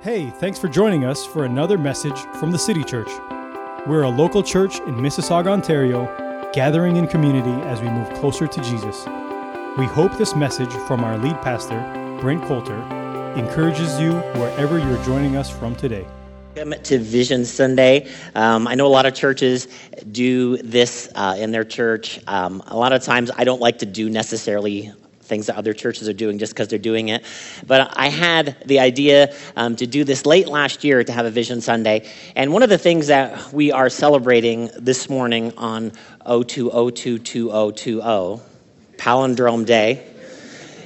Hey, thanks for joining us for another message from the City Church. We're a local church in Mississauga, Ontario, gathering in community as we move closer to Jesus. We hope this message from our lead pastor, Brent Coulter, encourages you wherever you're joining us from today. Welcome to Vision Sunday. Um, I know a lot of churches do this uh, in their church. Um, a lot of times I don't like to do necessarily things that other churches are doing just because they're doing it. But I had the idea um, to do this late last year to have a Vision Sunday. And one of the things that we are celebrating this morning on 02022020, Palindrome Day,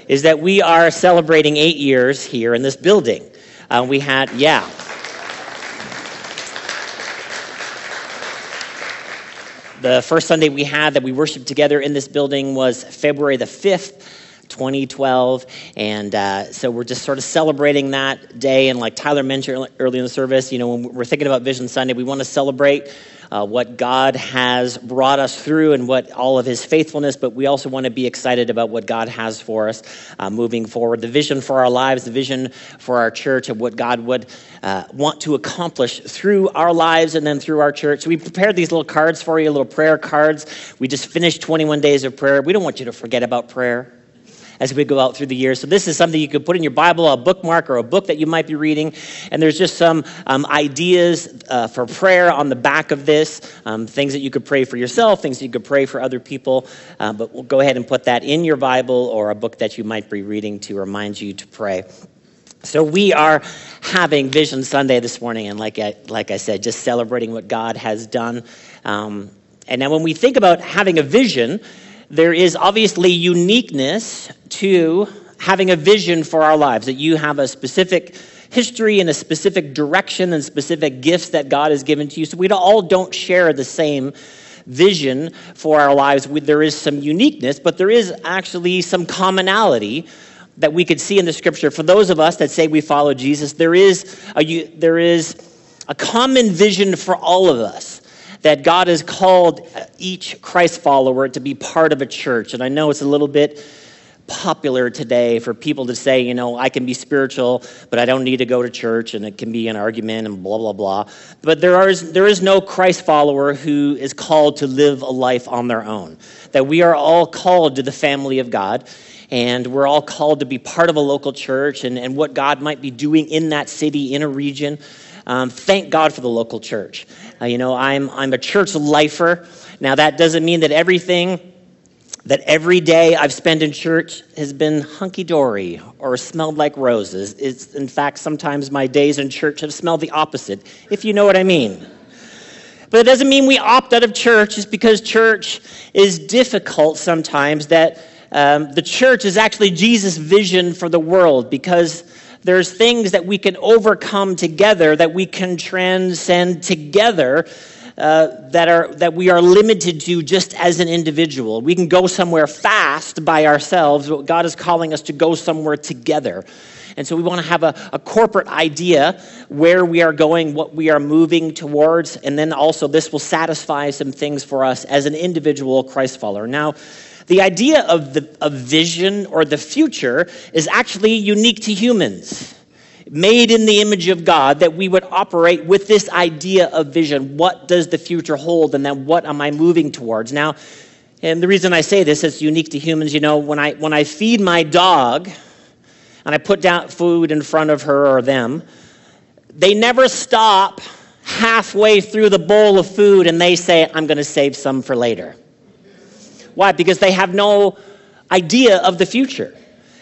is that we are celebrating eight years here in this building. Uh, we had, yeah. The first Sunday we had that we worshiped together in this building was February the 5th. 2012. And uh, so we're just sort of celebrating that day. And like Tyler mentioned early in the service, you know, when we're thinking about Vision Sunday, we want to celebrate uh, what God has brought us through and what all of his faithfulness, but we also want to be excited about what God has for us uh, moving forward. The vision for our lives, the vision for our church, of what God would uh, want to accomplish through our lives and then through our church. So we prepared these little cards for you, little prayer cards. We just finished 21 days of prayer. We don't want you to forget about prayer as we go out through the year. So, this is something you could put in your Bible, a bookmark, or a book that you might be reading. And there's just some um, ideas uh, for prayer on the back of this, um, things that you could pray for yourself, things that you could pray for other people. Uh, but we'll go ahead and put that in your Bible or a book that you might be reading to remind you to pray. So we are having Vision Sunday this morning, and like I, like I said, just celebrating what God has done. Um, and now, when we think about having a vision, there is obviously uniqueness to having a vision for our lives, that you have a specific history and a specific direction and specific gifts that God has given to you. So we all don't share the same vision for our lives. There is some uniqueness, but there is actually some commonality that we could see in the scripture. For those of us that say we follow Jesus, there is a, there is a common vision for all of us that God has called each Christ follower to be part of a church. And I know it's a little bit popular today for people to say, you know, I can be spiritual, but I don't need to go to church, and it can be an argument and blah, blah, blah. But there is, there is no Christ follower who is called to live a life on their own. That we are all called to the family of God, and we're all called to be part of a local church and, and what God might be doing in that city, in a region. Um, thank God for the local church. Uh, you know, I'm, I'm a church lifer. Now, that doesn't mean that everything that every day I've spent in church has been hunky dory or smelled like roses. It's, in fact, sometimes my days in church have smelled the opposite, if you know what I mean. But it doesn't mean we opt out of church just because church is difficult sometimes, that um, the church is actually Jesus' vision for the world because there's things that we can overcome together, that we can transcend together. Uh, that are that we are limited to just as an individual. We can go somewhere fast by ourselves, but God is calling us to go somewhere together. And so we want to have a, a corporate idea where we are going, what we are moving towards, and then also this will satisfy some things for us as an individual Christ follower. Now, the idea of the of vision or the future is actually unique to humans. Made in the image of God, that we would operate with this idea of vision. What does the future hold? And then what am I moving towards? Now, and the reason I say this is unique to humans, you know, when I when I feed my dog and I put down food in front of her or them, they never stop halfway through the bowl of food and they say, I'm going to save some for later. Why? Because they have no idea of the future.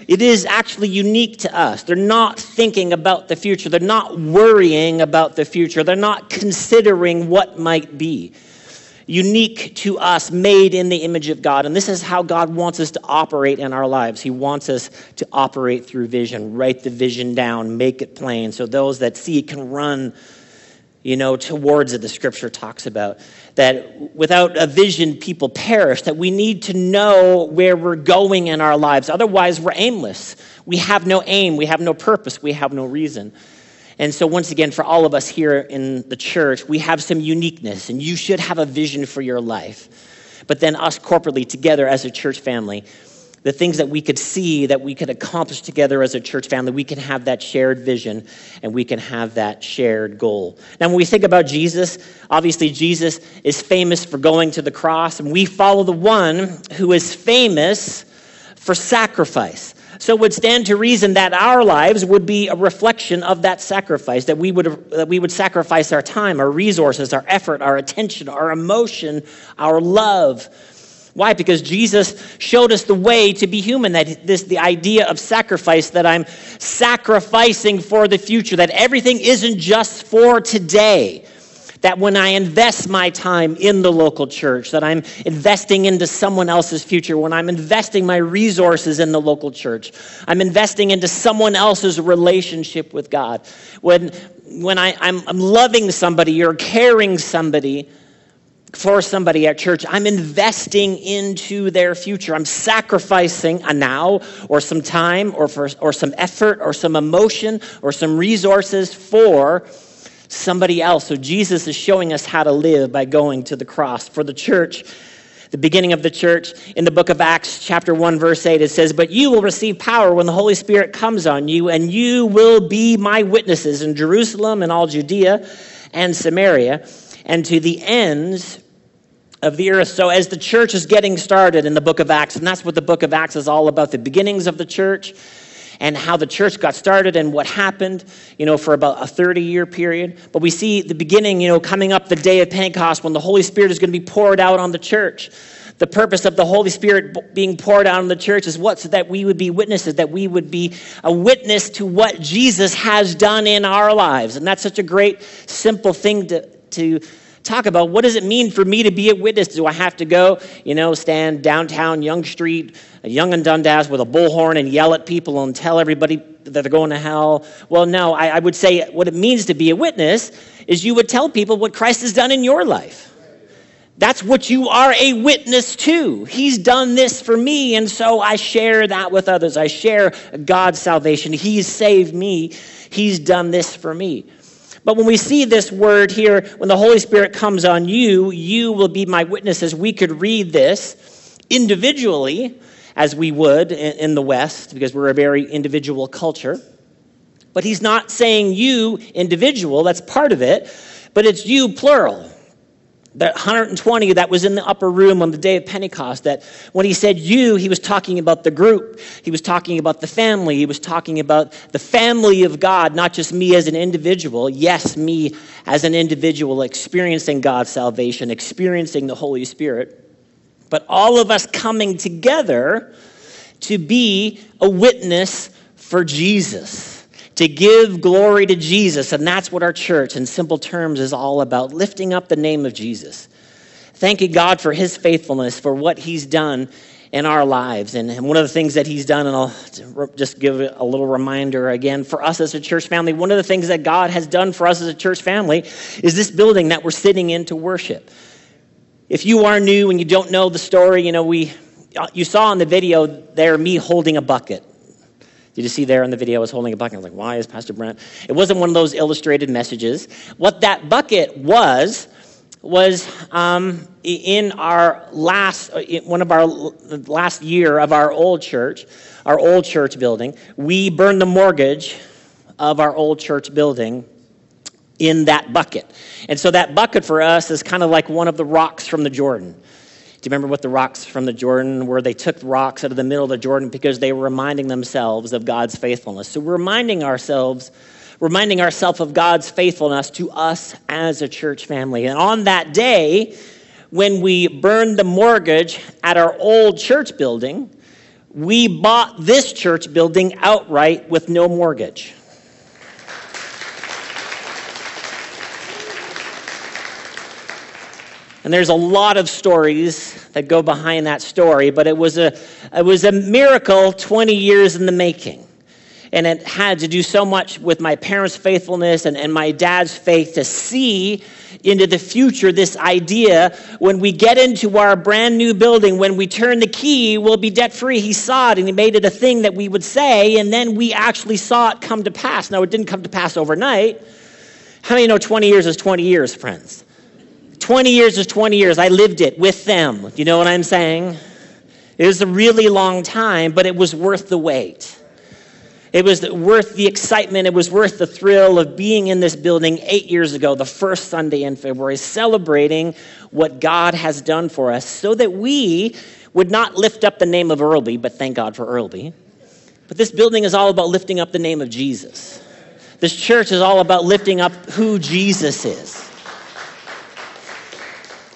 It is actually unique to us. They're not thinking about the future. They're not worrying about the future. They're not considering what might be. Unique to us, made in the image of God. And this is how God wants us to operate in our lives. He wants us to operate through vision. Write the vision down, make it plain, so those that see can run you know, towards it, the scripture talks about. That without a vision, people perish, that we need to know where we're going in our lives. Otherwise, we're aimless. We have no aim, we have no purpose, we have no reason. And so, once again, for all of us here in the church, we have some uniqueness, and you should have a vision for your life. But then, us corporately together as a church family, the things that we could see that we could accomplish together as a church family. We can have that shared vision and we can have that shared goal. Now, when we think about Jesus, obviously Jesus is famous for going to the cross, and we follow the one who is famous for sacrifice. So it would stand to reason that our lives would be a reflection of that sacrifice, that we would, that we would sacrifice our time, our resources, our effort, our attention, our emotion, our love why? Because Jesus showed us the way to be human, that this the idea of sacrifice, that I'm sacrificing for the future, that everything isn't just for today. That when I invest my time in the local church, that I'm investing into someone else's future, when I'm investing my resources in the local church, I'm investing into someone else's relationship with God. When, when I, I'm, I'm loving somebody or caring somebody, for somebody at church, I'm investing into their future. I'm sacrificing a now or some time or, for, or some effort or some emotion or some resources for somebody else. So Jesus is showing us how to live by going to the cross. For the church, the beginning of the church in the book of Acts, chapter 1, verse 8, it says, But you will receive power when the Holy Spirit comes on you, and you will be my witnesses in Jerusalem and all Judea and Samaria and to the ends of the earth. So, as the church is getting started in the book of Acts, and that's what the book of Acts is all about the beginnings of the church and how the church got started and what happened, you know, for about a 30 year period. But we see the beginning, you know, coming up the day of Pentecost when the Holy Spirit is going to be poured out on the church. The purpose of the Holy Spirit being poured out on the church is what? So that we would be witnesses, that we would be a witness to what Jesus has done in our lives. And that's such a great, simple thing to, to talk about what does it mean for me to be a witness? Do I have to go, you know, stand downtown Yonge Street, Yonge and Dundas with a bullhorn and yell at people and tell everybody that they're going to hell? Well, no, I, I would say what it means to be a witness is you would tell people what Christ has done in your life. That's what you are a witness to. He's done this for me, and so I share that with others. I share God's salvation. He's saved me. He's done this for me. But when we see this word here, when the Holy Spirit comes on you, you will be my witnesses. We could read this individually, as we would in the West, because we're a very individual culture. But he's not saying you individual, that's part of it, but it's you plural that 120 that was in the upper room on the day of Pentecost, that when he said you, he was talking about the group. He was talking about the family. He was talking about the family of God, not just me as an individual. Yes, me as an individual experiencing God's salvation, experiencing the Holy Spirit, but all of us coming together to be a witness for Jesus to give glory to Jesus. And that's what our church, in simple terms, is all about lifting up the name of Jesus. Thanking God for his faithfulness, for what he's done in our lives. And, one of the things that he's done, and I'll just give a little reminder again for us as a church family, one of the things that God has done for us as a church family is this building that we're sitting in to worship. If you are new and you don't know the story, you know, we, you saw in the video there me holding a bucket. Did you see there in the video I was holding a bucket? I was like, why is Pastor Brent? It wasn't one of those illustrated messages. What that bucket was, was um, in our last, uh, one of our last year of our old church, our old church building, we burned the mortgage of our old church building in that bucket. And so that bucket for us is kind of like one of the rocks from the Jordan. Do you remember what the rocks from the Jordan were? They took rocks out of the middle of the Jordan because they were reminding themselves of God's faithfulness. So we're reminding ourselves, reminding ourselves of God's faithfulness to us as a church family. And on that day, when we burned the mortgage at our old church building, we bought this church building outright with no mortgage. And there's a lot of stories that go behind that story, but it was a, it was a miracle 20 years in the making. And it had to do so much with my parents' faithfulness and, and my dad's faith to see into the future this idea when we get into our brand new building, when we turn the key, we'll be debt free. He saw it and he made it a thing that we would say, and then we actually saw it come to pass. Now, it didn't come to pass overnight. How many know 20 years is 20 years, friends? 20 years is 20 years. I lived it with them. You know what I'm saying? It was a really long time, but it was worth the wait. It was worth the excitement. It was worth the thrill of being in this building eight years ago, the first Sunday in February, celebrating what God has done for us so that we would not lift up the name of Earlby, but thank God for Earlby. But this building is all about lifting up the name of Jesus. This church is all about lifting up who Jesus is.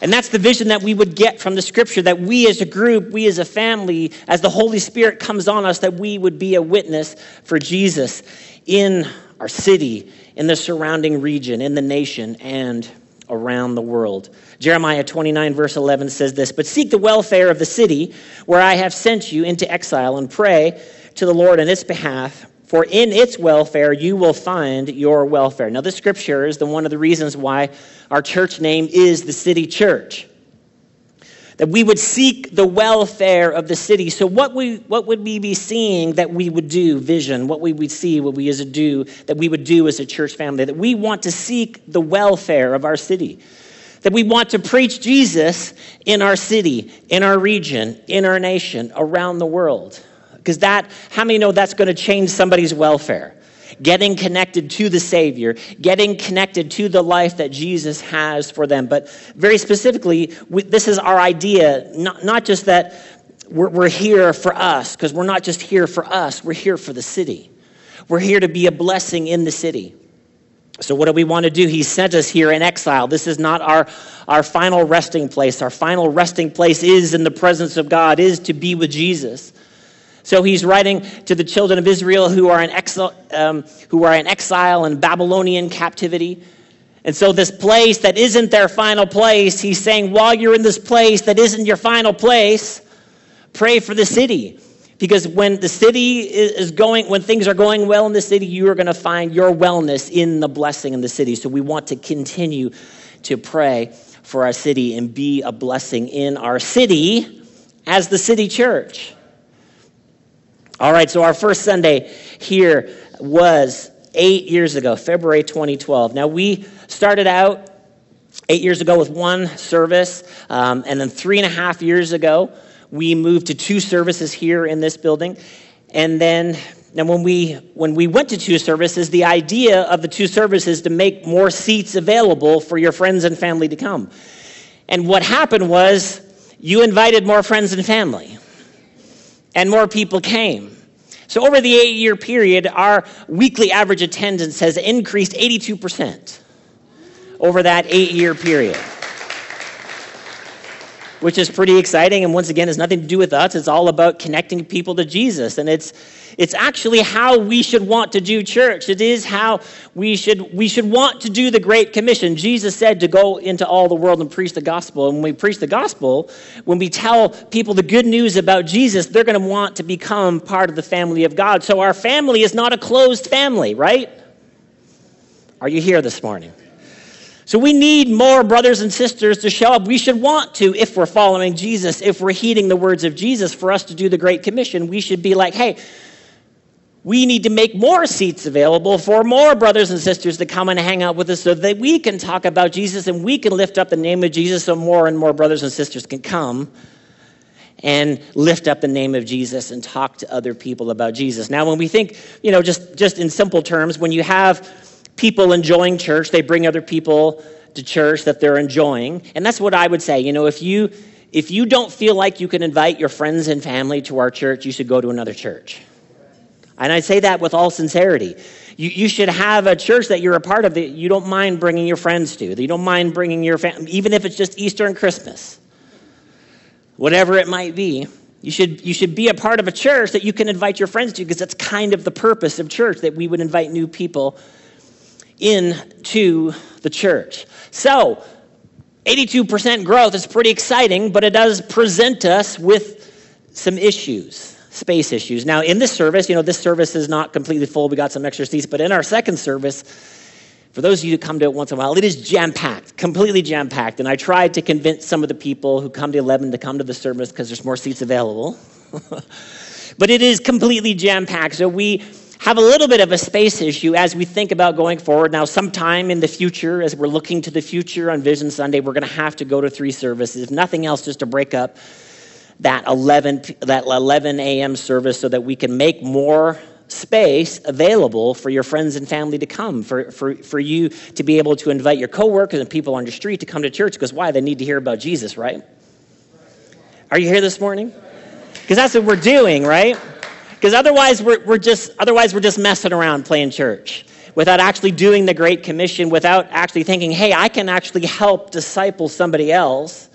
And that's the vision that we would get from the scripture that we as a group, we as a family, as the Holy Spirit comes on us, that we would be a witness for Jesus in our city, in the surrounding region, in the nation, and around the world. Jeremiah 29, verse 11 says this But seek the welfare of the city where I have sent you into exile and pray to the Lord in its behalf for in its welfare you will find your welfare. Now, this scripture is the one of the reasons why our church name is the City Church. That we would seek the welfare of the city. So, what, we, what would we be seeing that we would do? Vision. What we would see, what we as a do, that we would do as a church family. That we want to seek the welfare of our city. That we want to preach Jesus in our city, in our region, in our nation, around the world. Because that, how many know that's going to change somebody's welfare? Getting connected to the Savior, getting connected to the life that Jesus has for them. But very specifically, we, this is our idea, not, not just that we're, we're here for us, because we're not just here for us, we're here for the city. We're here to be a blessing in the city. So, what do we want to do? He sent us here in exile. This is not our, our final resting place. Our final resting place is in the presence of God, is to be with Jesus. So he's writing to the children of Israel who are in exile, um, who are in exile and Babylonian captivity. And so, this place that isn't their final place, he's saying, while you're in this place that isn't your final place, pray for the city. Because when the city is going, when things are going well in the city, you are going to find your wellness in the blessing in the city. So, we want to continue to pray for our city and be a blessing in our city as the city church. All right, so our first Sunday here was eight years ago, February 2012. Now, we started out eight years ago with one service, um, and then three and a half years ago, we moved to two services here in this building. And then now when we when we went to two services, the idea of the two services to make more seats available for your friends and family to come. And what happened was you invited more friends and family and more people came. So, over the eight year period, our weekly average attendance has increased 82% over that eight year period, which is pretty exciting. And once again, has nothing to do with us. It's all about connecting people to Jesus. And it's it's actually how we should want to do church. It is how we should, we should want to do the Great Commission. Jesus said to go into all the world and preach the gospel. And when we preach the gospel, when we tell people the good news about Jesus, they're going to want to become part of the family of God. So our family is not a closed family, right? Are you here this morning? So we need more brothers and sisters to show up. We should want to, if we're following Jesus, if we're heeding the words of Jesus, for us to do the Great Commission, we should be like, hey, we need to make more seats available for more brothers and sisters to come and hang out with us so that we can talk about Jesus and we can lift up the name of Jesus so more and more brothers and sisters can come and lift up the name of Jesus and talk to other people about Jesus. Now, when we think, you know, just, just in simple terms, when you have people enjoying church, they bring other people to church that they're enjoying. And that's what I would say. You know, if you if you don't feel like you can invite your friends and family to our church, you should go to another church. And I say that with all sincerity. You, you should have a church that you're a part of that you don't mind bringing your friends to, that you don't mind bringing your family, even if it's just Easter and Christmas, whatever it might be. You should, you should be a part of a church that you can invite your friends to because that's kind of the purpose of church, that we would invite new people into the church. So, 82% growth is pretty exciting, but it does present us with some issues space issues. Now, in this service, you know, this service is not completely full. We got some extra seats, but in our second service, for those of you who come to it once in a while, it is jam packed, completely jam packed. And I tried to convince some of the people who come to 11 to come to the service because there's more seats available. but it is completely jam packed. So we have a little bit of a space issue as we think about going forward. Now, sometime in the future, as we're looking to the future on Vision Sunday, we're going to have to go to three services. If nothing else, just to break up that 11, that 11 a.m. service so that we can make more space available for your friends and family to come, for, for, for you to be able to invite your coworkers and people on your street to come to church because why? They need to hear about Jesus, right? Are you here this morning? Because that's what we're doing, right? Because otherwise we're, we're just otherwise we're just messing around playing church without actually doing the Great Commission, without actually thinking, hey, I can actually help disciple somebody else.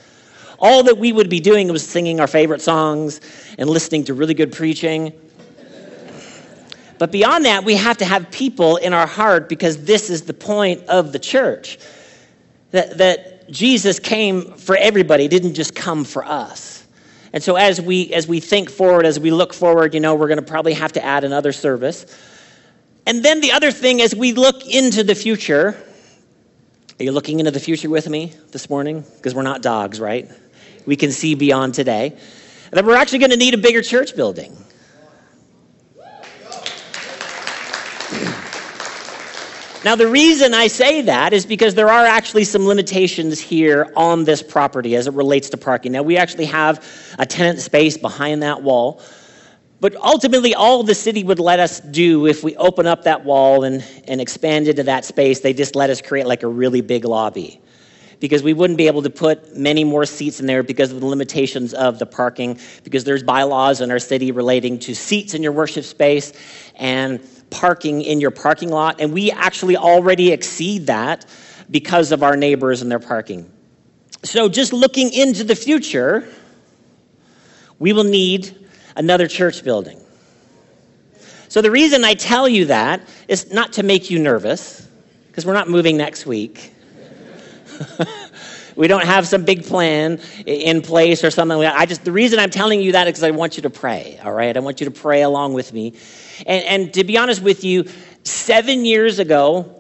All that we would be doing was singing our favorite songs and listening to really good preaching but beyond that, we have to have people in our heart because this is the point of the church. That, that Jesus came for everybody, didn't just come for us. And so as we as we think forward, as we look forward, you know, we're going to probably have to add another service. And then the other thing as we look into the future, are you looking into the future with me this morning? Because we're not dogs, right? We can see beyond today. That we're actually going to need a bigger church building. Now, the reason I say that is because there are actually some limitations here on this property as it relates to parking. Now, we actually have a tenant space behind that wall. But ultimately, all the city would let us do if we open up that wall and, and expand into that space, they just let us create like a really big lobby. Because we wouldn't be able to put many more seats in there because of the limitations of the parking, because there's bylaws in our city relating to seats in your worship space and parking in your parking lot, and we actually already exceed that because of our neighbors and their parking. So, just looking into the future, we will need another church building. So, the reason I tell you that is not to make you nervous, because we're not moving next week. we don't have some big plan in place or something like that. I just the reason I'm telling you that is because I want you to pray. All right, I want you to pray along with me and, and to be honest with you, seven years ago,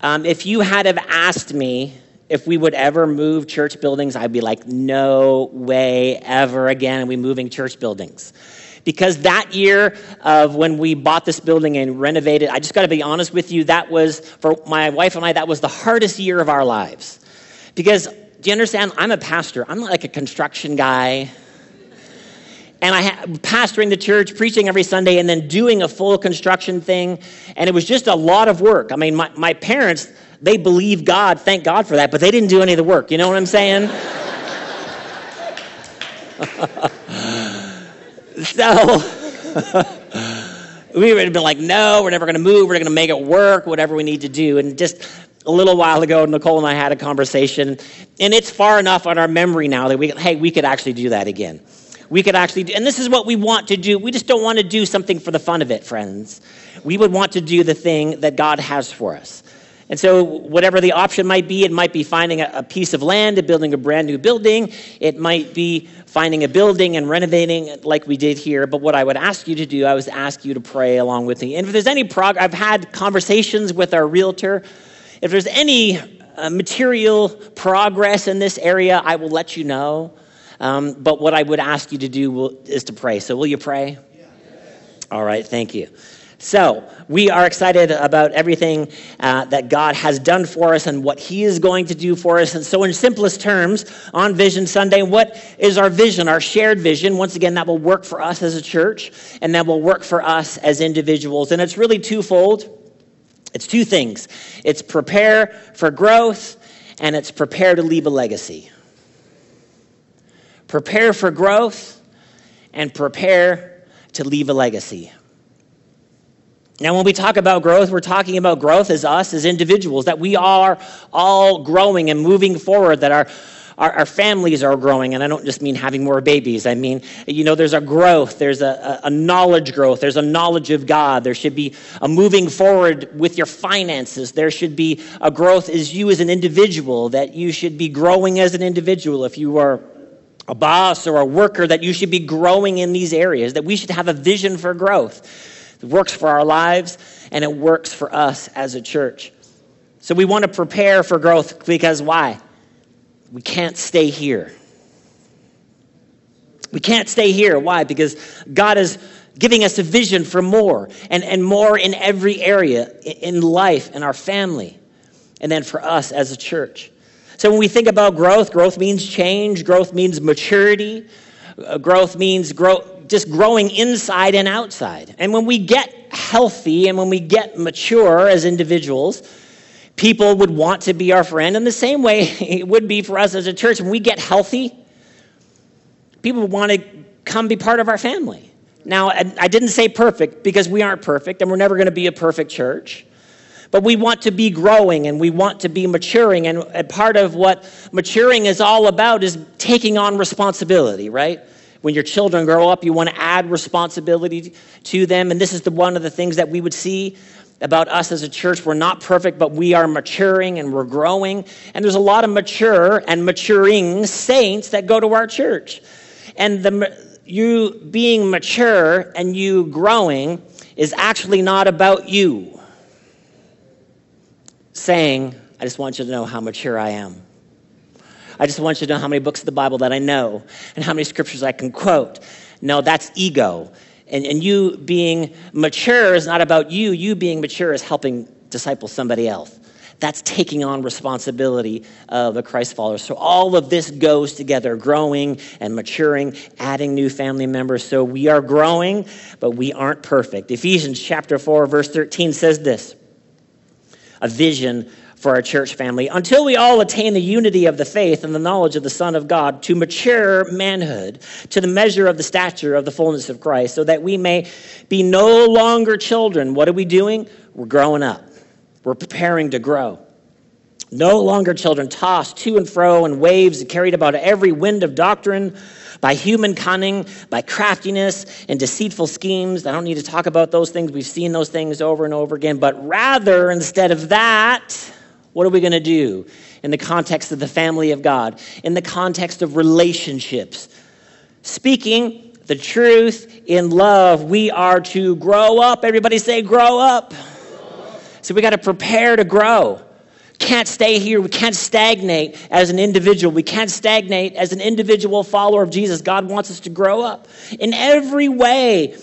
um, if you had have asked me if we would ever move church buildings, I'd be like, no way ever again are we moving church buildings. Because that year of when we bought this building and renovated, I just got to be honest with you, that was, for my wife and I, that was the hardest year of our lives. Because, do you understand? I'm a pastor. I'm not like a construction guy and I pastoring the church, preaching every Sunday, and then doing a full construction thing. And it was just a lot of work. I mean, my, my parents, they believe God, thank God for that, but they didn't do any of the work. You know what I'm saying? so we would have been like, no, we're never going to move. We're going to make it work, whatever we need to do. And just a little while ago, Nicole and I had a conversation, and it's far enough on our memory now that we, hey, we could actually do that again we could actually do, and this is what we want to do. We just don't want to do something for the fun of it, friends. We would want to do the thing that God has for us. And so, whatever the option might be, it might be finding a, piece of land and building a brand new building. It might be finding a building and renovating it like we did here. But what I would ask you to do, I would ask you to pray along with me. And if there's any progress, I've had conversations with our realtor. If there's any uh, material progress in this area, I will let you know. Um, but what I would ask you to do will, is to pray. So, will you pray? Yeah. All right, thank you. So, we are excited about everything uh, that God has done for us and what He is going to do for us. And so, in simplest terms, on Vision Sunday, what is our vision, our shared vision? Once again, that will work for us as a church and that will work for us as individuals. And it's really twofold it's two things it's prepare for growth and it's prepare to leave a legacy prepare for growth, and prepare to leave a legacy. Now, when we talk about growth, we're talking about growth as us, as individuals, that we are all growing and moving forward, that our, our, our, families are growing. And I don't just mean having more babies. I mean, you know, there's a growth, there's a, a knowledge growth, there's a knowledge of God. There should be a moving forward with your finances. There should be a growth as you as an individual, that you should be growing as an individual. If you are a boss or a worker that you should be growing in these areas, that we should have a vision for growth. It works for our lives and it works for us as a church. So we want to prepare for growth because why? We can't stay here. We can't stay here. Why? Because God is giving us a vision for more and, and more in every area in life, in our family, and then for us as a church. So when we think about growth, growth means change, growth means maturity, Uh, growth means grow, just growing inside and outside. And when we get healthy and when we get mature as individuals, people would want to be our friend. In the same way, it would be for us as a church. When we get healthy, people would want to come be part of our family. Now, I didn't say perfect because we aren't perfect and we're never going to be a perfect church. But we want to be growing and we want to be maturing. And part of what maturing is all about is taking on responsibility, right? When your children grow up, you want to add responsibility to them. And this is the, one of the things that we would see about us as a church. We're not perfect, but we are maturing and we're growing. And there's a lot of mature and maturing saints that go to our church. And the, you being mature and you growing is actually not about you saying, I just want you to know how mature I am. I just want you to know how many books of the Bible that I know and how many scriptures I can quote. No, that's ego. And, and you being mature is not about you. You being mature is helping disciple somebody else. That's taking on responsibility of a Christ follower. So all of this goes together, growing and maturing, adding new family members. So we are growing, but we aren't perfect. Ephesians chapter 4, verse 13 says this a vision for our church family until we all attain the unity of the faith and the knowledge of the Son of God to mature manhood, to the measure of the stature of the fullness of Christ, so that we may be no longer children. What are we doing? We're growing up. We're preparing to grow. No longer children tossed to and fro in waves and carried about every wind of doctrine by human cunning, by craftiness and deceitful schemes. I don't need to talk about those things. We've seen those things over and over again. But rather, instead of that, what are we going to do in the context of the family of God, in the context of relationships? Speaking the truth in love, we are to grow up. Everybody say, grow up. So we got to prepare to grow. Can't stay here. We can't stagnate as an individual. We can't stagnate as an individual follower of Jesus. God wants us to grow up in every way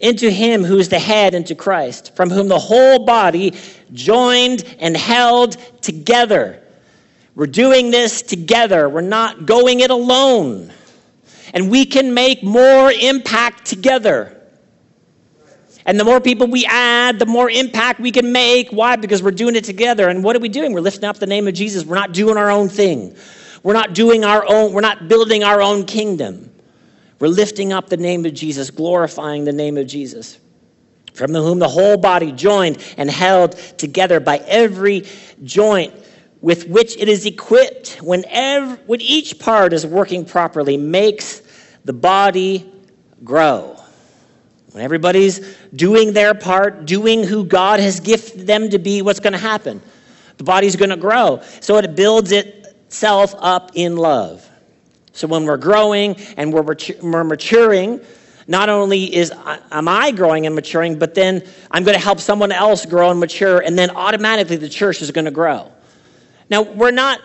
into Him who is the head, into Christ, from whom the whole body, joined and held together. We're doing this together. We're not going it alone. And we can make more impact together. And the more people we add, the more impact we can make. Why? Because we're doing it together. And what are we doing? We're lifting up the name of Jesus. We're not doing our own thing. We're not doing our own, we're not building our own kingdom. We're lifting up the name of Jesus, glorifying the name of Jesus. From whom the whole body, joined and held together by every joint with which it is equipped, when, every, when each part is working properly, makes the body grow. When everybody's doing their part, doing who God has gifted them to be, what's going to happen? The body's going to grow. So it builds itself up in love. So when we're growing and we're, we're maturing, not only is uh, am I growing and maturing, but then I'm going to help someone else grow and mature, and then automatically the church is going to grow. Now we're not.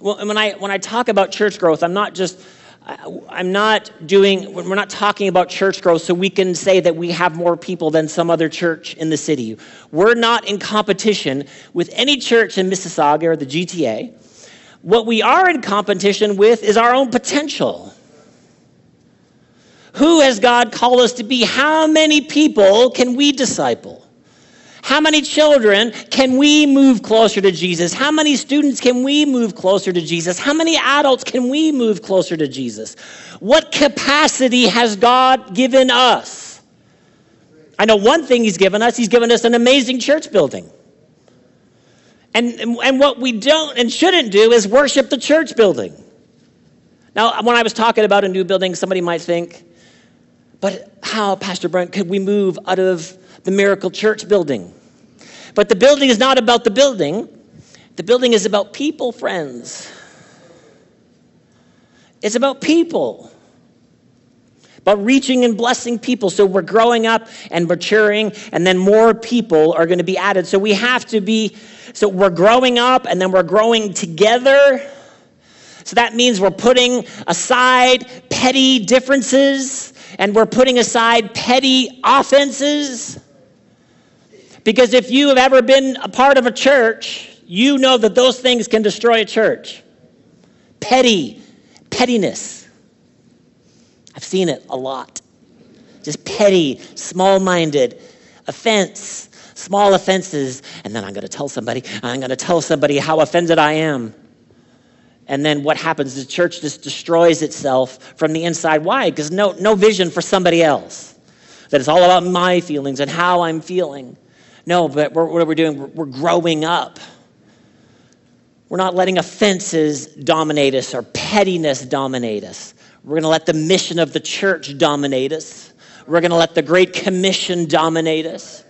Well, when I when I talk about church growth, I'm not just uh, I'm not doing, we're not talking about church growth so we can say that we have more people than some other church in the city. We're not in competition with any church in Mississauga or the GTA. What we are in competition with is our own potential. Who has God called us to be? How many people can we disciple? How many children can we move closer to Jesus? How many students can we move closer to Jesus? How many adults can we move closer to Jesus? What capacity has God given us? I know one thing He's given us He's given us an amazing church building. And, and what we don't and shouldn't do is worship the church building. Now, when I was talking about a new building, somebody might think, but how, Pastor Brent, could we move out of the Miracle Church building? But the building is not about the building, the building is about people, friends. It's about people. About reaching and blessing people. So we're growing up and maturing, and then more people are going to be added. So we have to be, so we're growing up and then we're growing together. So that means we're putting aside petty differences and we're putting aside petty offenses. Because if you have ever been a part of a church, you know that those things can destroy a church. Petty, pettiness. I've seen it a lot. Just petty, small minded offense, small offenses. And then I'm going to tell somebody, I'm going to tell somebody how offended I am. And then what happens? The church just destroys itself from the inside. Why? Because no, no vision for somebody else. That it's all about my feelings and how I'm feeling. No, but we're, what are we doing? We're, we're growing up. We're not letting offenses dominate us or pettiness dominate us. We're going to let the mission of the church dominate us. We're going to let the Great Commission dominate us,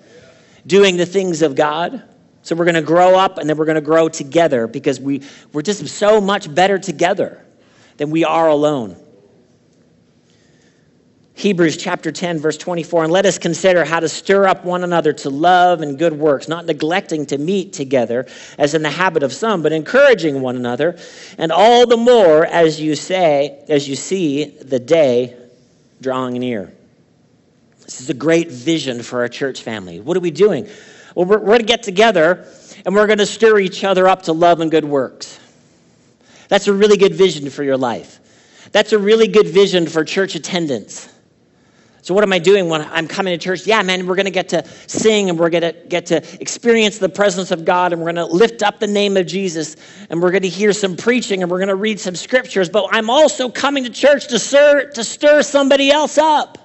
doing the things of God. So we're going to grow up and then we're going to grow together because we, we're just so much better together than we are alone. Hebrews chapter 10, verse 24, and let us consider how to stir up one another to love and good works, not neglecting to meet together, as in the habit of some, but encouraging one another, and all the more as you say, as you see the day drawing near. This is a great vision for our church family. What are we doing? Well, we're, we're going to get together and we're going to stir each other up to love and good works. That's a really good vision for your life. That's a really good vision for church attendance. So, what am I doing when I'm coming to church? Yeah, man, we're going to get to sing and we're going to get to experience the presence of God and we're going to lift up the name of Jesus and we're going to hear some preaching and we're going to read some scriptures. But I'm also coming to church to stir, to stir somebody else up.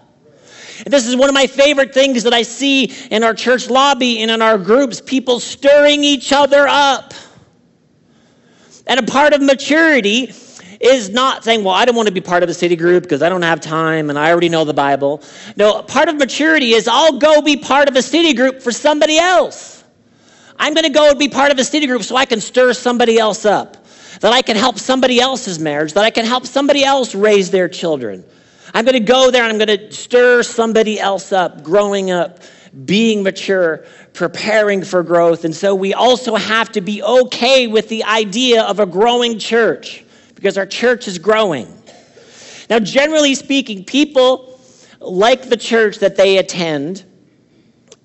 And this is one of my favorite things that I see in our church lobby and in our groups people stirring each other up. And a part of maturity is not saying, well, I don't want to be part of a city group because I don't have time and I already know the Bible. No, part of maturity is I'll go be part of a city group for somebody else. I'm going to go and be part of a city group so I can stir somebody else up, that I can help somebody else's marriage, that I can help somebody else raise their children. I'm going to go there and I'm going to stir somebody else up, growing up, being mature, preparing for growth. And so we also have to be okay with the idea of a growing church because our church is growing. Now, generally speaking, people like the church that they attend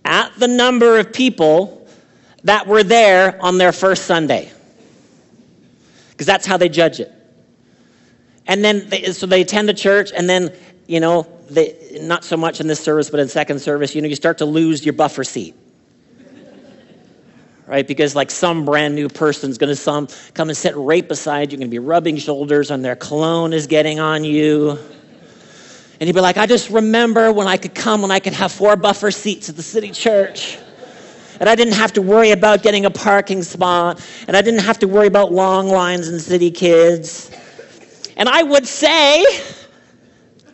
at the number of people that were there on their first Sunday. Because that's how they judge it. And then, they, so they attend the church, and then, you know, they, not so much in this service, but in second service, you know, you start to lose your buffer seat right? Because like some brand new person's going to come and sit right beside you, going to be rubbing shoulders, and their cologne is getting on you. And you'd be like, I just remember when I could come, when I could have four buffer seats at the city church. And I didn't have to worry about getting a parking spot. And I didn't have to worry about long lines and city kids. And I would say,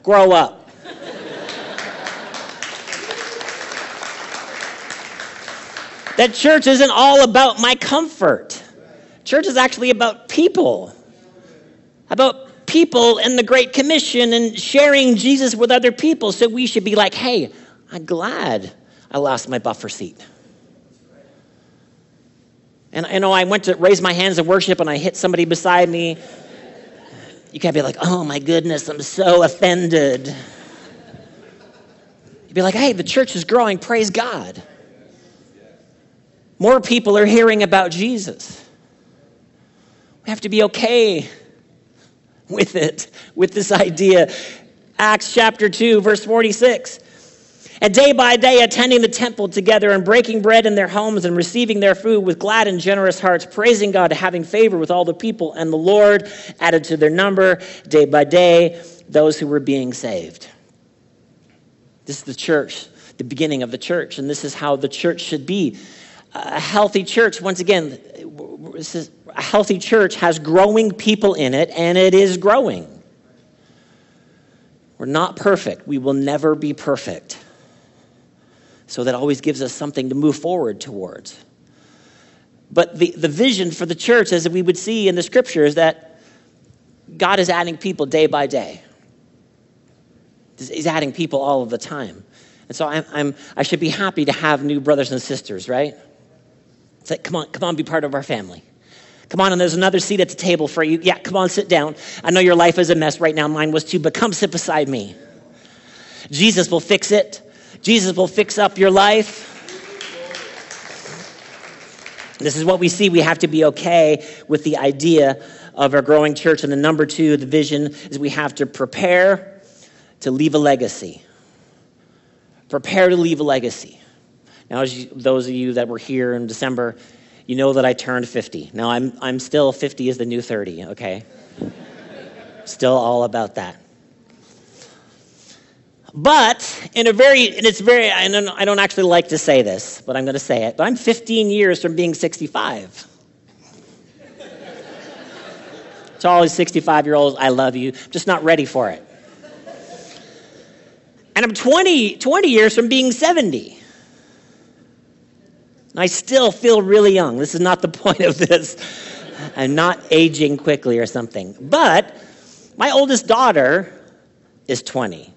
grow up. That church isn't all about my comfort. Church is actually about people, about people and the Great Commission and sharing Jesus with other people. So we should be like, hey, I'm glad I lost my buffer seat. And you know, I went to raise my hands in worship and I hit somebody beside me. You can't be like, oh my goodness, I'm so offended. You'd be like, hey, the church is growing, praise God. More people are hearing about Jesus. We have to be okay with it, with this idea. Acts chapter 2, verse 46. And day by day, attending the temple together and breaking bread in their homes and receiving their food with glad and generous hearts, praising God, having favor with all the people. And the Lord added to their number, day by day, those who were being saved. This is the church, the beginning of the church, and this is how the church should be a healthy church, once again, a healthy church has growing people in it, and it is growing. We're not perfect. We will never be perfect. So that always gives us something to move forward towards. But the, the vision for the church, as we would see in the scripture, is that God is adding people day by day. He's adding people all of the time. And so I'm, I'm, I should be happy to have new brothers and sisters, right? Say, come on, come on, be part of our family. Come on, and there's another seat at the table for you. Yeah, come on, sit down. I know your life is a mess right now. Mine was too, but come sit beside me. Jesus will fix it. Jesus will fix up your life. This is what we see. We have to be okay with the idea of our growing church. And the number two, the vision, is we have to prepare to leave a legacy. Prepare to leave a legacy. Now, you, those of you that were here in December, you know that I turned 50. Now, I'm, I'm still 50 is the new 30, okay? still all about that. But in a very, and it's very, I don't, I don't actually like to say this, but I'm going to say it, but I'm 15 years from being 65. to all these 65 year olds, I love you, just not ready for it. And I'm 20, 20 years from being 70. I still feel really young. This is not the point of this. I'm not aging quickly or something. But my oldest daughter is 20.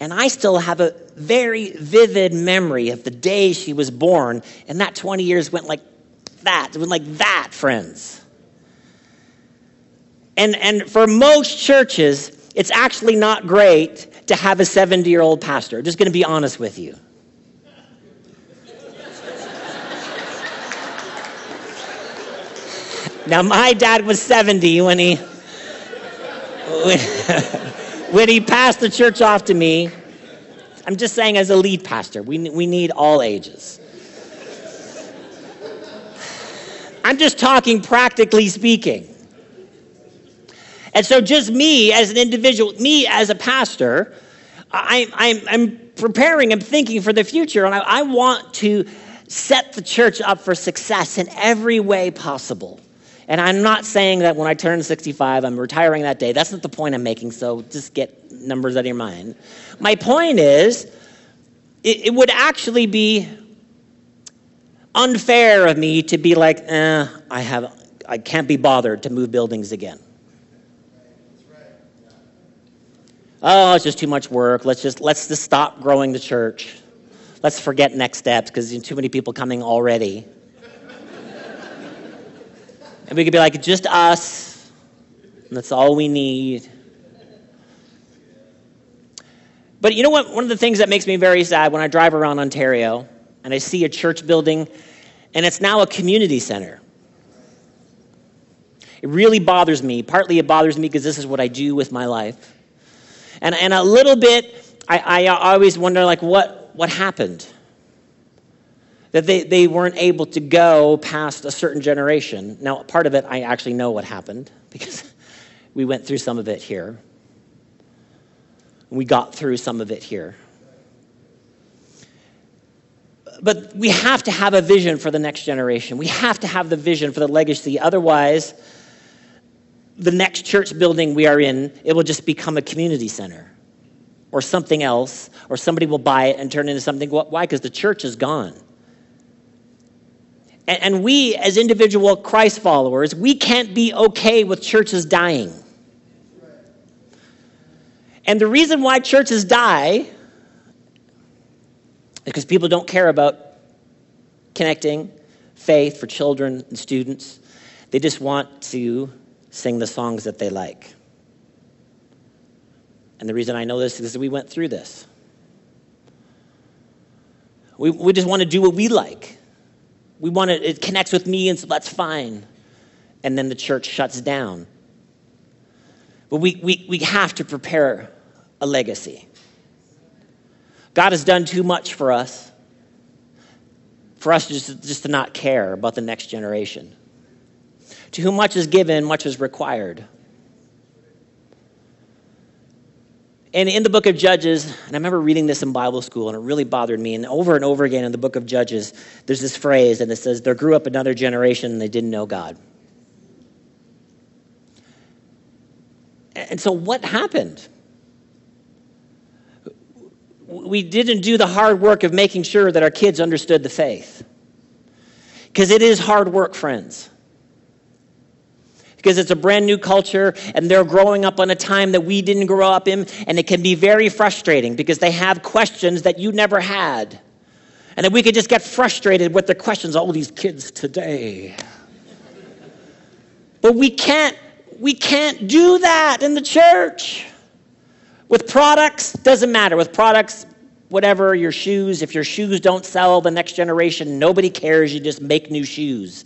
And I still have a very vivid memory of the day she was born. And that 20 years went like that. It went like that, friends. And, and for most churches, it's actually not great to have a 70 year old pastor. I'm just going to be honest with you. Now, my dad was 70 when he when he passed the church off to me. I'm just saying, as a lead pastor, we, we need all ages. I'm just talking practically speaking. And so, just me as an individual, me as a pastor, I, I'm, I'm preparing, I'm thinking for the future, and I, I want to set the church up for success in every way possible. And I'm not saying that when I turn 65, I'm retiring that day. That's not the point I'm making, so just get numbers out of your mind. My point is, it, it would actually be unfair of me to be like, eh, I, have, I can't be bothered to move buildings again. Oh, it's just too much work. Let's just let's just stop growing the church. Let's forget next steps because too many people coming already. And we could be like, just us, and that's all we need. But you know what? One of the things that makes me very sad when I drive around Ontario and I see a church building and it's now a community center. It really bothers me. Partly it bothers me because this is what I do with my life. And, and a little bit, I, I always wonder, like, what, what happened? That they, they weren't able to go past a certain generation. Now, part of it, I actually know what happened because we went through some of it here. We got through some of it here. But we have to have a vision for the next generation. We have to have the vision for the legacy. Otherwise, the next church building we are in, it will just become a community center or something else, or somebody will buy it and turn it into something. Why? Because the church is gone. And we, as individual Christ followers, we can't be okay with churches dying. And the reason why churches die is because people don't care about connecting faith for children and students. They just want to sing the songs that they like. And the reason I know this is we went through this. We, we just want to do what we like. We want it, it connects with me, and so that's fine. And then the church shuts down. But we, we, we have to prepare a legacy. God has done too much for us, for us just, just to not care about the next generation. To whom much is given, much is required. And in the book of Judges, and I remember reading this in Bible school, and it really bothered me. And over and over again in the book of Judges, there's this phrase, and it says, There grew up another generation, and they didn't know God. And so, what happened? We didn't do the hard work of making sure that our kids understood the faith. Because it is hard work, friends because it's a brand new culture and they're growing up on a time that we didn't grow up in, and it can be very frustrating because they have questions that you never had. And then we could just get frustrated with the questions, oh, these kids today. but we can't, we can't do that in the church. With products, doesn't matter. With products, whatever, your shoes, if your shoes don't sell the next generation, nobody cares. You just make new shoes.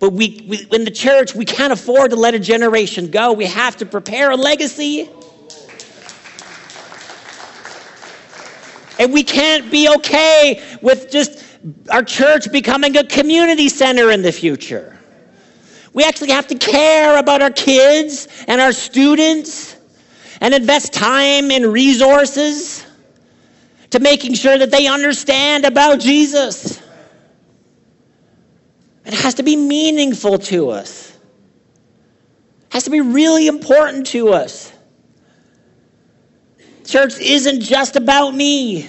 But we, we, in the church, we can't afford to let a generation go. We have to prepare a legacy. And we can't be okay with just our church becoming a community center in the future. We actually have to care about our kids and our students and invest time and resources to making sure that they understand about Jesus. It has to be meaningful to us. It has to be really important to us. Church isn't just about me.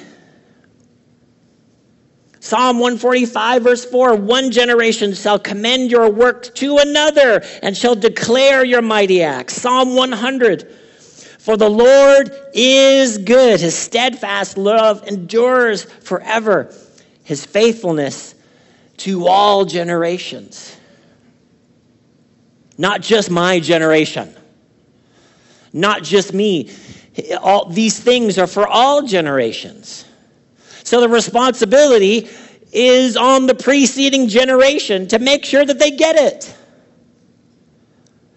Psalm 145, verse 4 One generation shall commend your work to another and shall declare your mighty acts. Psalm 100 For the Lord is good, his steadfast love endures forever, his faithfulness to all generations. Not just my generation, not just me. All, these things are for all generations. So the responsibility is on the preceding generation to make sure that they get it.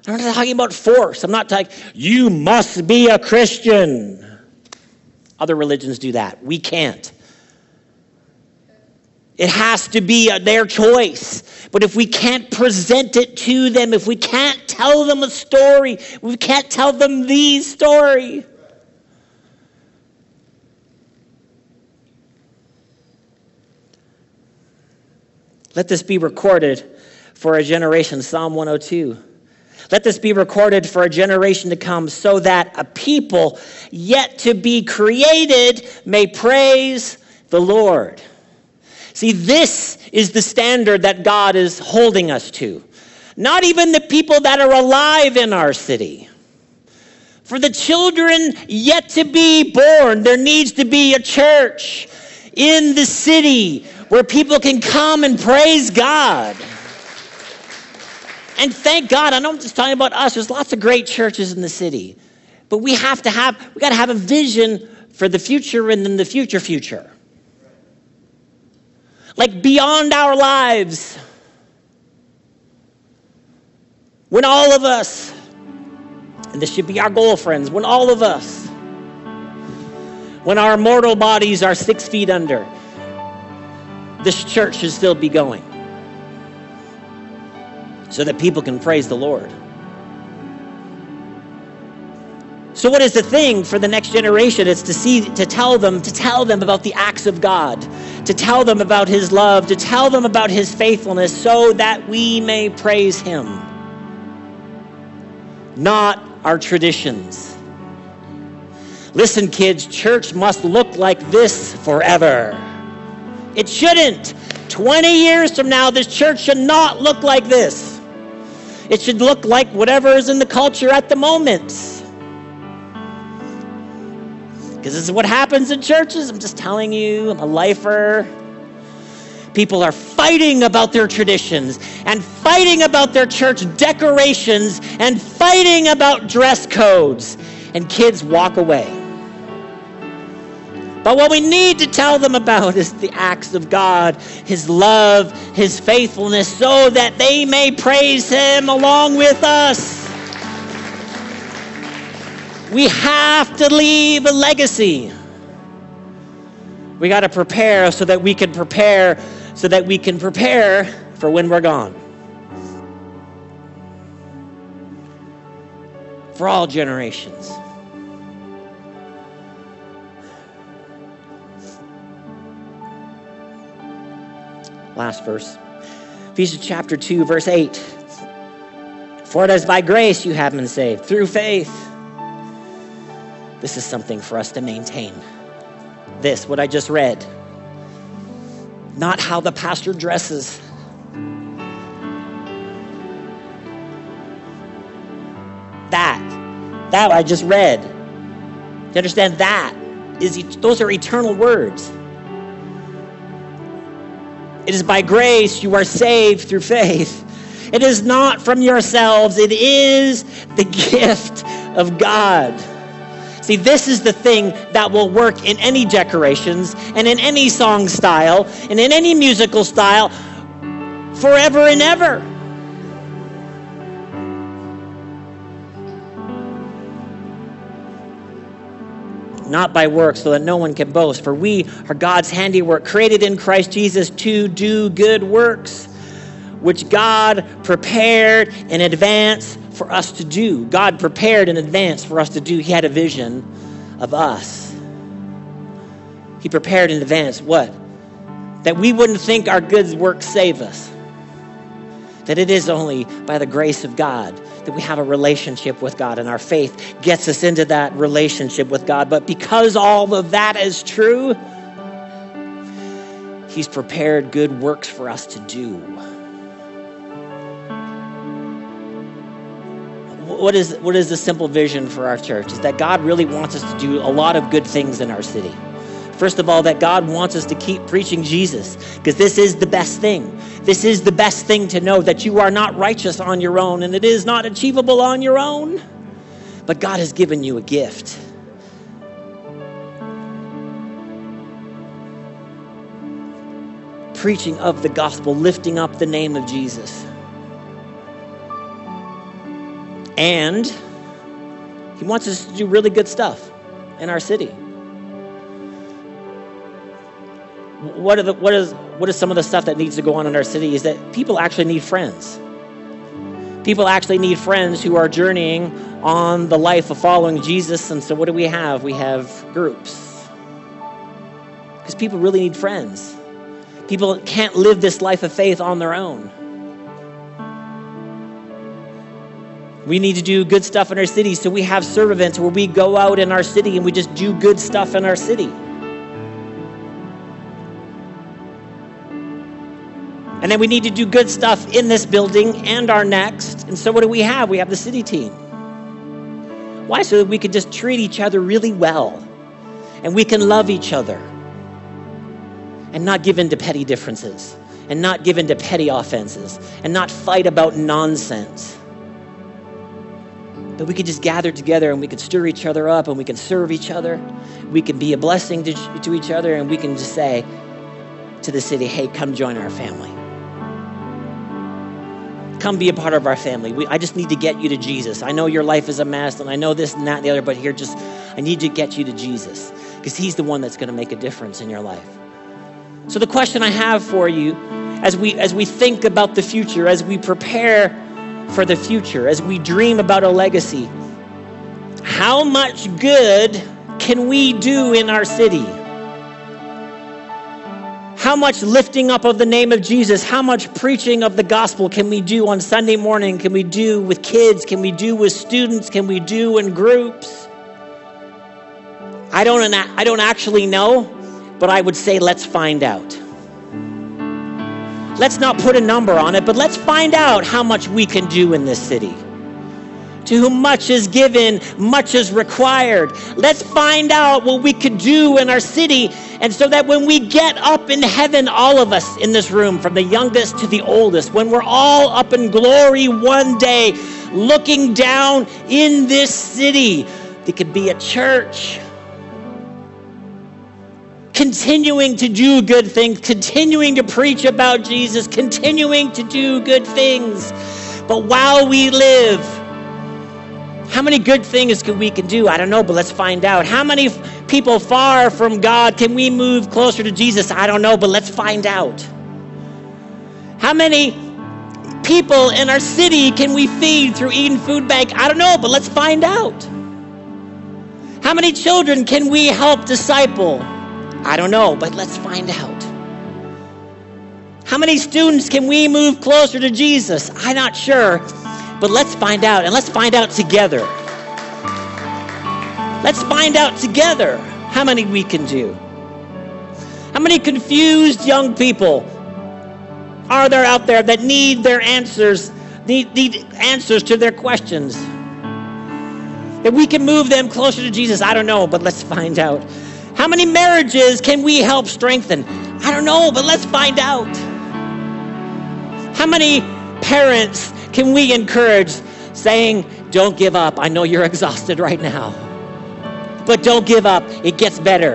I'm not talking about force. I'm not talking, you must be a Christian. Other religions do that. We can't. It has to be uh, their choice. But if we can't present it to them, if we can't tell them a story, we can't tell them the story, Let this be recorded for a generation. Psalm 102. Let this be recorded for a generation to come so that a people yet to be created may praise the Lord. See, this is the standard that God is holding us to. Not even the people that are alive in our city. For the children yet to be born, there needs to be a church in the city where people can come and praise God. And thank God, I know I'm just talking about us. There's lots of great churches in the city. But we have to have, we got to have a vision for the future and then the future future. Like beyond our lives. When all of us, and this should be our goal, friends, when all of us, when our mortal bodies are six feet under, this church should still be going so that people can praise the Lord. So what is the thing for the next generation? It's to see to tell them to tell them about the acts of God, to tell them about his love, to tell them about his faithfulness so that we may praise him. Not our traditions. Listen kids, church must look like this forever. It shouldn't. 20 years from now, this church should not look like this. It should look like whatever is in the culture at the moment. Because this is what happens in churches. I'm just telling you, I'm a lifer. People are fighting about their traditions and fighting about their church decorations and fighting about dress codes. And kids walk away. But what we need to tell them about is the acts of God, His love, His faithfulness, so that they may praise Him along with us. We have to leave a legacy. We got to prepare so that we can prepare, so that we can prepare for when we're gone. For all generations. Last verse. Ephesians chapter 2, verse 8. For it is by grace you have been saved, through faith. This is something for us to maintain. This, what I just read. Not how the pastor dresses. That, that I just read. You understand that is those are eternal words. It is by grace you are saved through faith. It is not from yourselves, it is the gift of God. See, this is the thing that will work in any decorations and in any song style and in any musical style forever and ever. not by works, so that no one can boast. For we are God's handiwork, created in Christ Jesus to do good works, which God prepared in advance for us to do. God prepared in advance for us to do. He had a vision of us. He prepared in advance what? That we wouldn't think our good works save us. That it is only by the grace of God that we have a relationship with God, and our faith gets us into that relationship with God. But because all of that is true, He's prepared good works for us to do. What is, what is the simple vision for our church? Is that God really wants us to do a lot of good things in our city. First of all, that God wants us to keep preaching Jesus, because this is the best thing. This is the best thing to know that you are not righteous on your own and it is not achievable on your own. But God has given you a gift. Preaching of the gospel, lifting up the name of Jesus. And He wants us to do really good stuff in our city. what are the what is what is some of the stuff that needs to go on in our city is that people actually need friends. People actually need friends who are journeying on the life of following Jesus. And so what do we have? We have groups. Because people really need friends. People can't live this life of faith on their own. We need to do good stuff in our city. So we have serve events where we go out in our city and we just do good stuff in our city. And then we need to do good stuff in this building and our next. And so what do we have? We have the city team. Why? So that we can just treat each other really well. And we can love each other. And not give in to petty differences. And not give in to petty offenses. And not fight about nonsense. But we could just gather together and we could stir each other up and we can serve each other. We can be a blessing to, to each other and we can just say to the city, hey, come join our family. Come be a part of our family. We, I just need to get you to Jesus. I know your life is a mess, and I know this and that and the other, but here, just I need to get you to Jesus because He's the one that's going to make a difference in your life. So the question I have for you, as we as we think about the future, as we prepare for the future, as we dream about a legacy, how much good can we do in our city? How much lifting up of the name of Jesus, how much preaching of the gospel can we do on Sunday morning? Can we do with kids? Can we do with students? Can we do in groups? I don't, I don't actually know, but I would say let's find out. Let's not put a number on it, but let's find out how much we can do in this city. To whom much is given, much is required. Let's find out what we could do in our city. And so that when we get up in heaven, all of us in this room, from the youngest to the oldest, when we're all up in glory one day, looking down in this city, it could be a church continuing to do good things, continuing to preach about Jesus, continuing to do good things. But while we live, how many good things can we can do? I don't know, but let's find out. How many people far from God can we move closer to Jesus? I don't know, but let's find out. How many people in our city can we feed through Eden Food Bank? I don't know, but let's find out. How many children can we help disciple? I don't know, but let's find out. How many students can we move closer to Jesus? I'm not sure, but let's find out, and let's find out together. Let's find out together how many we can do. How many confused young people are there out there that need their answers, need, need answers to their questions? That we can move them closer to Jesus, I don't know, but let's find out. How many marriages can we help strengthen? I don't know, but let's find out. How many parents can we encourage saying, Don't give up? I know you're exhausted right now, but don't give up. It gets better.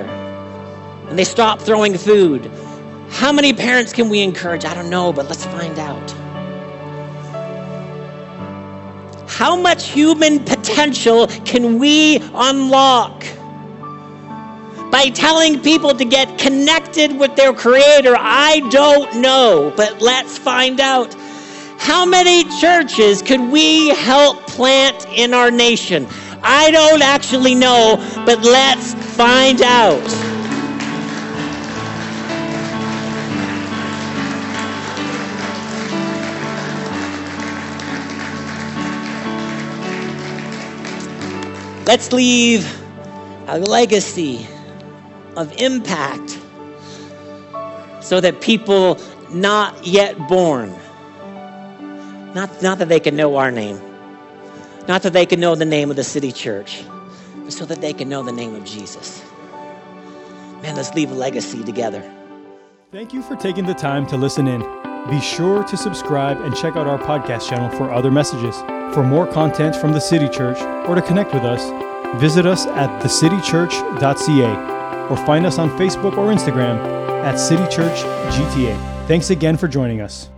And they stop throwing food. How many parents can we encourage? I don't know, but let's find out. How much human potential can we unlock by telling people to get connected with their Creator? I don't know, but let's find out. How many churches could we help plant in our nation? I don't actually know, but let's find out. Let's leave a legacy of impact so that people not yet born, not, not that they can know our name, not that they can know the name of the city church, but so that they can know the name of Jesus. Man, let's leave a legacy together. Thank you for taking the time to listen in. Be sure to subscribe and check out our podcast channel for other messages. For more content from the City Church or to connect with us, visit us at thecitychurch.ca or find us on Facebook or Instagram at City Church GTA. Thanks again for joining us.